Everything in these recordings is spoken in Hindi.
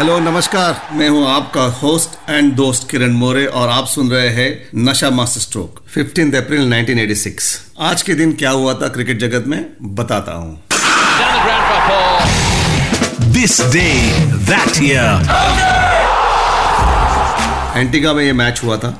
हेलो नमस्कार। मैं हूँ आपका होस्ट एंड दोस्त किरण मोरे और आप सुन रहे हैं नशा मास्टर स्ट्रोक 15 अप्रैल 1986 आज के दिन क्या हुआ था क्रिकेट जगत में? बताता हूँ। This day that year Antigua में ये मैच हुआ था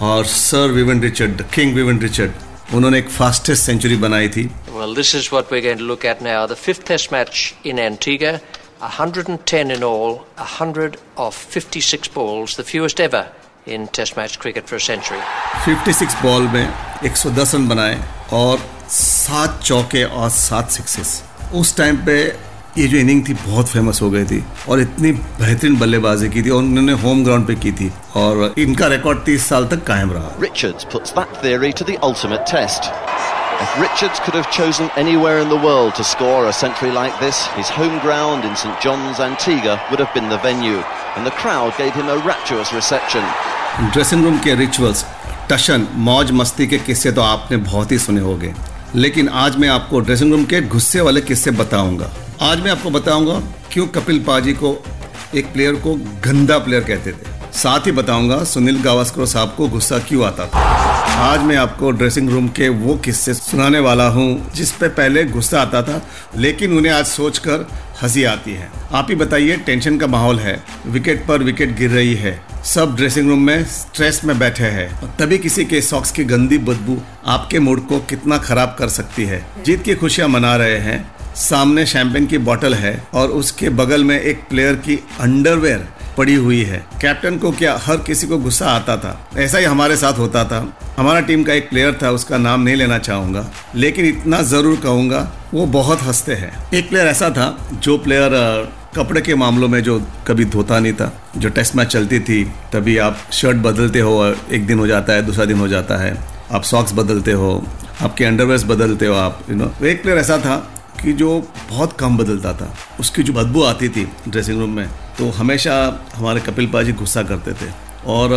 और sir Vivian Richard king Vivian Richard उन्होंने एक फास्टेस्ट सेंचुरी बनाई थी। Well, this is what we're going to look at now. The fifth Test match in Antigua, 110 in all, 100 of 56 balls, the fewest ever in Test match cricket for a century. 56 ball में 110 रन बनाए और सात चौके और सात सिक्सेस उस टाइम पे ये जो इनिंग थी बहुत फ़ेमस हो गई थी और इतनी बेहतरीन बल्लेबाजी की थी और उन्होंने होम ग्राउंड पे की थी और इनका रिकॉर्ड 30 साल तक कायम रहा Richards puts that theory to the ultimate test. If Richards could have chosen anywhere in the world to score a century like this, his home ground in St John's, Antigua would have been the venue, and the crowd gave him a rapturous reception. Dressing room के रिचुअल्स टशन मौज मस्ती के किस्से तो आपने बहुत ही सुने होंगे लेकिन आज मैं आपको ड्रेसिंग रूम के गुस्से वाले किस्से बताऊँगा आज मैं आपको बताऊँगा क्यों कपिल पाजी को एक प्लेयर को गंदा प्लेयर कहते थे साथ ही बताऊँगा सुनील गावस्कर साहब को गुस्सा क्यों आता था आज मैं आपको ड्रेसिंग रूम के वो किस्से सुनाने वाला हूँ, जिस पे पहले गुस्सा आता था, लेकिन उन्हें आज सोचकर हँसी आती है। आप ही बताइए, टेंशन का माहौल है विकेट पर विकेट गिर रही है, सब ड्रेसिंग रूम में स्ट्रेस में बैठे हैं। और तभी किसी के सॉक्स की गंदी बदबू आपके मूड को कितना खराब कर सकती है। जीत की खुशियाँ मना रहे हैं, सामने शैंपेन की बोतल है, और उसके बगल में एक प्लेयर की अंडरवेयर पड़ी हुई है। कैप्टन को क्या हर किसी को गुस्सा आता था? ऐसा ही हमारे साथ होता था। हमारा टीम का एक प्लेयर था, उसका नाम नहीं लेना चाहूँगा। लेकिन इतना ज़रूर कहूँगा, वो बहुत हँसते हैं। एक प्लेयर ऐसा था, जो प्लेयर कपड़े के मामलों में जो कभी धोता नहीं था, जो टेस्ट मैच चलती थी, तभी आप शर्ट बदलते हो एक दिन हो जाता है, दूसरा दिन हो जाता है। आप सॉक्स बदलते हो, आपके अंडरवेयर्स बदलते हो आप यू नो एक प्लेयर ऐसा था कि जो बहुत कम बदलता था, उसकी जो बदबू आती थी ड्रेसिंग रूम में तो हमेशा हमारे कपिल पाजी गुस्सा करते थे और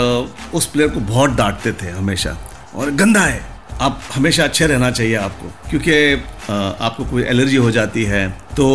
उस प्लेयर को बहुत डांटते थे हमेशा और गंदा है। आप हमेशा अच्छे रहना चाहिए आपको, क्योंकि आपको कोई एलर्जी हो जाती है तो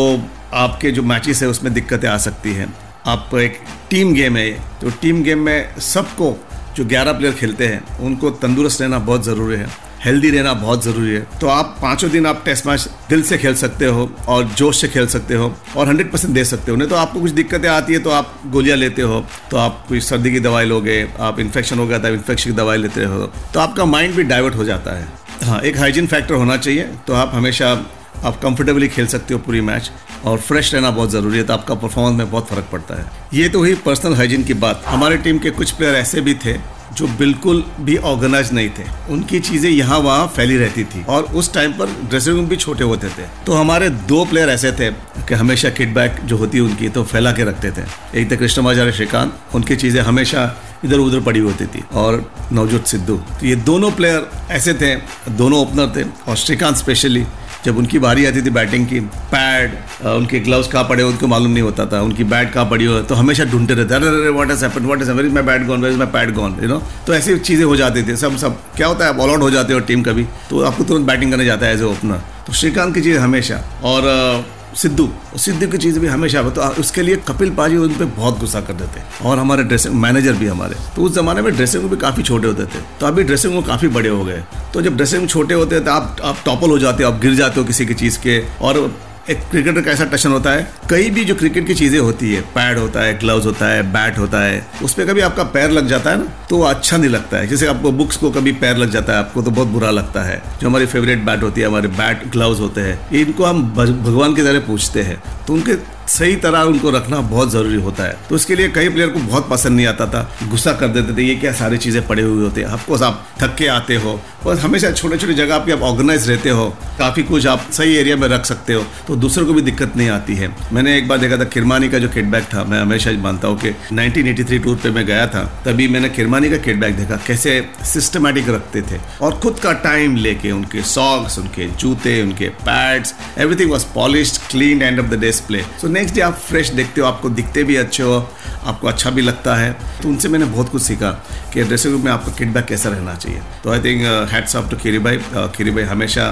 आपके जो मैचेस है उसमें दिक्कतें आ सकती हैं। आप एक टीम गेम है तो टीम गेम में सबको जो 11 प्लेयर खेलते हैं, उनको तंदुरुस्त रहना बहुत ज़रूरी है। हेल्दी रहना बहुत ज़रूरी है। तो आप पाँचों दिन आप टेस्ट मैच दिल से खेल सकते हो और जोश से खेल सकते हो और 100 परसेंट दे सकते हो। नहीं तो आपको कुछ दिक्कतें आती है तो आप गोलियाँ लेते हो तो आप कोई सर्दी की दवाई लोगे, आप इन्फेक्शन हो गया था इन्फेक्शन की दवाई लेते हो। तो आपका माइंड भी डाइवर्ट हो जाता है। हाँ एक हाइजीन फैक्टर होना चाहिए। तो आप हमेशा आप कंफर्टेबली खेल सकते हो पूरी मैच और फ्रेश रहना बहुत ज़रूरी है तो आपका परफॉर्मेंस में बहुत फ़र्क पड़ता है। ये तो हुई पर्सनल हाइजीन की बात। हमारी टीम के कुछ प्लेयर ऐसे भी थे जो बिल्कुल भी ऑर्गेनाइज नहीं थे। उनकी चीज़ें यहाँ वहाँ फैली रहती थी और उस टाइम पर ड्रेसिंग रूम भी छोटे होते थे। तो हमारे दो प्लेयर ऐसे थे कि हमेशा किट बैक जो होती उनकी तो फैला के रखते थे। एक थे कृष्णमाचार्य श्रीकांत, उनकी चीज़ें हमेशा इधर उधर पड़ी होती थी और नवजोत सिद्धू। तो ये दोनों प्लेयर ऐसे थे, दोनों ओपनर थे और श्रीकांत स्पेशली जब उनकी बारी आती थी बैटिंग की, पैड उनके ग्लव्स कहाँ पड़े उनको मालूम नहीं होता था, उनकी बैट कहाँ पड़ी हो तो हमेशा ढूंढते रहते अरे अरे what has happened what is where is my bat gone where is my pad gone you know तो ऐसी चीज़ें हो जाती थी, सब सब, क्या होता है आप ऑल आउट हो जाते हो टीम कभी तो आपको तुरंत बैटिंग करने जाता है एज ए ओपनर तो श्रीकांत की चीज़ हमेशा, और सिद्धू सिद्धू की चीज़ भी हमेशा तो उसके लिए कपिल पाजी उन पर बहुत गुस्सा करते थे और हमारे ड्रेसिंग मैनेजर भी हमारे। तो उस जमाने में ड्रेसिंग रूम भी काफ़ी छोटे होते थे। तो अभी ड्रेसिंग रूम काफ़ी बड़े हो गए तो जब ड्रेसिंग रूम छोटे होते हैं तो आप आप टॉपल हो जाते हो, आप गिर जाते हो किसी की चीज़ के। और एक क्रिकेटर का ऐसा टशन होता है, कई भी जो क्रिकेट की चीज़ें होती है पैड होता है ग्लव्स होता है बैट होता है, उस पर कभी आपका पैर लग जाता है ना तो अच्छा नहीं लगता है। जैसे आपको बुक्स को कभी पैर लग जाता है, आपको तो बहुत बुरा लगता है। जो हमारी फेवरेट बैट होती है, हमारे बैट ग्लव्स होते हैं, इनको हम भगवान के ज़रिए पूछते हैं। तो उनके सही तरह उनको रखना बहुत ज़रूरी होता है। तो उसके लिए कई प्लेयर को बहुत पसंद नहीं आता था। गुस्सा कर देते थे, ये क्या सारी चीज़ें पड़े हुए होते हैं? आपको आप थक के आते हो। और हमेशा छोटे छोटे जगह पे आप ऑर्गेनाइज रहते हो। काफ़ी कुछ आप सही एरिया में रख सकते हो। तो दूसरों को भी दिक्कत नहीं आती है। मैंने एक बार देखा था किरमानी का जो किटबैग था, मैं हमेशा मानता हूँ कि 1983 टूर पे मैं गया था, तभी मैंने किरमानी का किटबैग देखा, कैसे सिस्टमेटिक रखते थे। और खुद का टाइम लेके उनके सॉक्स उनके जूते, उनके pads everything was polish clean and of the display so next day आप फ्रेश देखते हो आपको दिखते भी अच्छे हो आपको अच्छा भी लगता है। तो उनसे मैंने बहुत कुछ सीखा कि ड्रेसिंग रूम में आपका किडबैक कैसा रहना चाहिए। तो I think hats off to Khiri भाई खीरी भाई हमेशा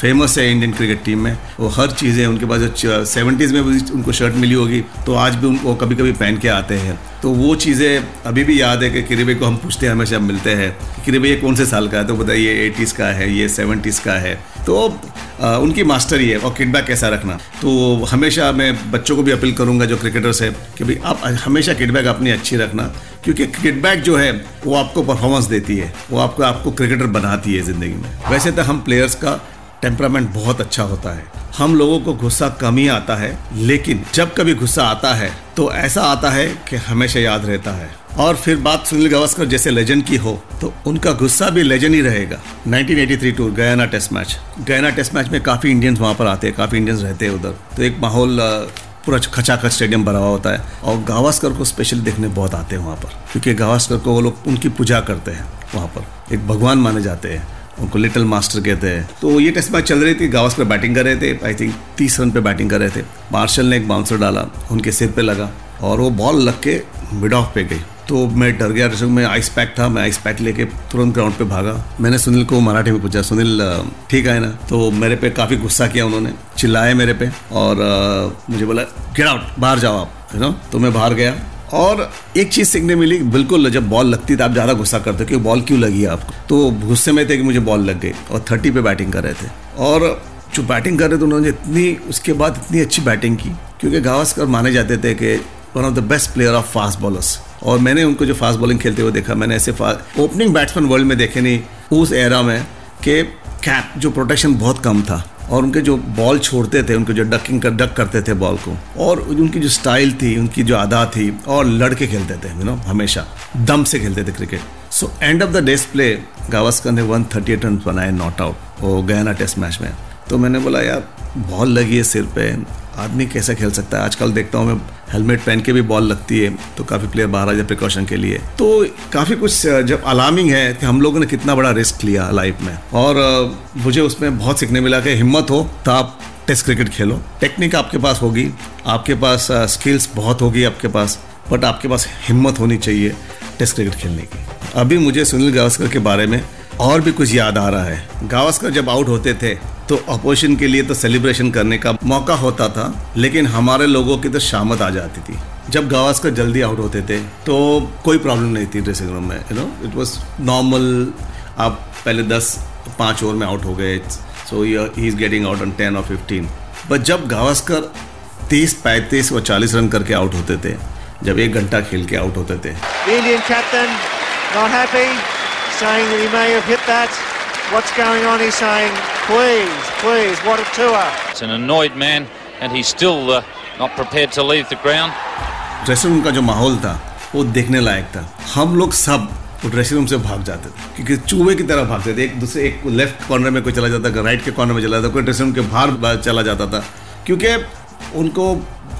फ़ेमस uh, है इंडियन क्रिकेट टीम में। वो हर चीज़ें उनके पास जो सेवेंटीज़ में भी उनको शर्ट मिली होगी तो आज भी उनको कभी कभी पहन के आते हैं। तो वो चीज़ें अभी भी याद है कि किरी भाई को हम पूछते हैं हमेशा मिलते हैं। किरी भाई ये कौन से साल का है? तो बताइए एटीज़ का है ये सेवेंटीज़ का है। तो आ, उनकी मास्टरी है और किडबैक कैसा रखना? तो हमेशा मैं बच्चों को भी अपील करूँगा जो क्रिकेटर्स है कि भाई आप हमेशा किडबैक अपनी अच्छी रखना क्योंकि किडबैक जो है वो आपको परफॉर्मेंस देती है वो आपको आपको क्रिकेटर बनाती है ज़िंदगी में। वैसे तो हम प्लेयर्स का टेम्परामेंट बहुत अच्छा होता है। हम लोगों को गुस्सा कम ही आता है, लेकिन जब कभी गुस्सा आता है तो ऐसा आता है कि हमेशा याद रहता है। और फिर बात सुनील गावस्कर जैसे लेजेंड की हो तो उनका गुस्सा भी लेजेंड ही रहेगा। 1983 tour Guyana test match Guyana test match में काफ़ी इंडियंस वहाँ पर आते हैं, काफ़ी इंडियंस रहते हैं उधर। तो एक माहौल पूरा खचाखच स्टेडियम भरा हुआ होता है। और गावस्कर को स्पेशल देखने बहुत आते हैं वहाँ पर, क्योंकि गावस्कर को वो लोग उनकी पूजा करते हैं वहाँ पर। एक भगवान माने जाते हैं। उनको लिटिल मास्टर कहते हैं। तो ये टेस्ट मैच चल रही थी, गावस्कर बैटिंग कर रहे थे आई थिंक तीस रन पे बैटिंग कर रहे थे। मार्शल ने एक बाउंसर डाला, उनके सिर पे लगा, और वो बॉल लग के मिड ऑफ़ पे गई। तो मैं डर गया रसोग में आइस पैक था, मैं आइस पैक लेके तुरंत ग्राउंड पे भागा। मैंने सुनील को मराठी में पूछा, सुनील ठीक है ना? तो मेरे पे काफ़ी गुस्सा किया उन्होंने चिल्लाए मेरे पे, और मुझे बोला गेट आउट बाहर जाओ आप है ना तो मैं बाहर गया और एक चीज़ सीखने मिली, बिल्कुल जब बॉल लगती तो आप ज़्यादा गुस्सा करते कि बॉल क्यों लगी आपको? तो गुस्से में थे कि मुझे बॉल लग गई और थर्टी पे बैटिंग कर रहे थे। और जो बैटिंग कर रहे थे, उन्होंने इतनी, उसके बाद इतनी अच्छी बैटिंग की, क्योंकि गावस्कर माने जाते थे कि one of the best player of fast bowlers और मैंने उनको जो फास्ट बॉलिंग खेलते हुए देखा, मैंने ऐसे ओपनिंग बैट्समैन वर्ल्ड में देखे नहीं, उस एरा में कि कैप जो प्रोटेक्शन बहुत कम था। और उनके जो बॉल छोड़ते थे, उनके जो डकिंग कर, डक करते थे बॉल को, और उनकी जो स्टाइल थी, उनकी जो अदा थी, और लड़के खेलते थे यू नो हमेशा, दम से खेलते थे cricket. So end of the day's play Gavaskar ने वन थर्टी एट रन बनाए नॉट आउट वो गया ना टेस्ट मैच में। तो मैंने बोला, यार, बॉल लगी है सिर पे आदमी कैसे खेल सकता है? आजकल देखता हूँ मैं हेलमेट पहन के भी बॉल लगती है तो काफ़ी प्लेयर बाहर आ जाए प्रिकॉशन के लिए। तो काफ़ी कुछ जब अलार्मिंग है, कि हम लोगों ने कितना बड़ा रिस्क लिया लाइफ में। और मुझे उसमें बहुत सीखने मिला कि हिम्मत हो तो आप टेस्ट क्रिकेट खेलो। टेक्निक आपके पास होगी, आपके पास स्किल्स बहुत होगी आपके पास बट आपके पास हिम्मत होनी चाहिए टेस्ट क्रिकेट खेलने की। अभी मुझे सुनील गावस्कर के बारे में और भी कुछ याद आ रहा है। गावस्कर जब आउट होते थे तो अपोजिशन के लिए तो सेलिब्रेशन करने का मौका होता था लेकिन हमारे लोगों की तो शामत आ जाती थी। जब गावस्कर जल्दी आउट होते थे तो कोई प्रॉब्लम नहीं थी ड्रेसिंग रूम में you know it was normal आप पहले दस पाँच ओवर में आउट हो गए so he is getting out on ten और फिफ्टीन बट जब गावस्कर तीस पैंतीस व चालीस रन करके आउट होते थे जब एक घंटा खेल के आउट होते थे। Indian captain not happy saying that he may have hit that. What's going on? He's saying, please, please, what a tour. It's an annoyed man, and he's still uh, not prepared to leave the ground. Dressing room का जो माहौल था वो देखने लायक था। हम लोग सब ड्रेसिंग रूम से भाग जाते थे क्योंकि चूहे की तरह भागते थे। एक दूसरे एक लेफ़्ट कॉर्नर में कोई चला जाता था राइट के कॉर्नर में चला जाता कोई ड्रेसिंग रूम के बाहर चला जाता था। क्योंकि उनको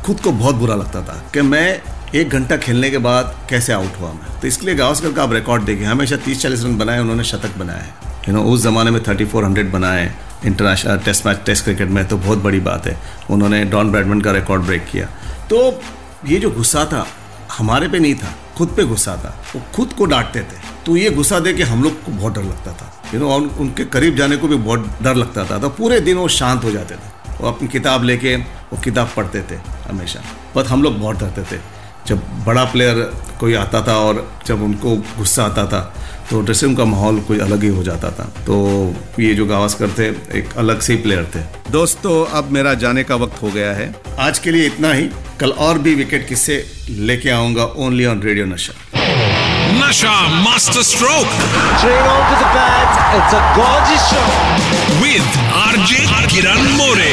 खुद को बहुत बुरा लगता था कि मैं एक घंटा खेलने के बाद कैसे आउट हुआ मैं? तो इसलिए गावस्कर का आप रिकॉर्ड देखिए हमेशा तीस चालीस रन बनाए उन्होंने शतक बनाया है। यू नो उस ज़माने में थर्टी फोर हंड्रेड बनाए international test match, test cricket में तो बहुत बड़ी बात है। उन्होंने डॉन ब्रैडमन का रिकॉर्ड ब्रेक किया। तो ये जो गुस्सा था, हमारे पे नहीं था, खुद पे गुस्सा था। वो खुद को डांटते थे। तो ये गुस्सा दे के हम लोग को बहुत डर लगता था। यू नो और उनके करीब जाने को भी बहुत डर लगता था। तो पूरे दिन वो शांत हो जाते थे। वो अपनी किताब लेके वो किताब पढ़ते थे, हमेशा। पर हम लोग बहुत डरते थे। जब बड़ा प्लेयर कोई आता था और जब उनको गुस्सा आता था तो ड्रेसिंग का माहौल कोई अलग ही हो जाता था। तो ये जो गावस्कर थे एक अलग से प्लेयर थे। दोस्तों अब मेरा जाने का वक्त हो गया है। आज के लिए इतना ही। कल और भी विकेट किस्से लेके आऊँगा only on radio Nasha Nasha master stroke Three on to the bat. It's a gorgeous shot. With RJ Kiran More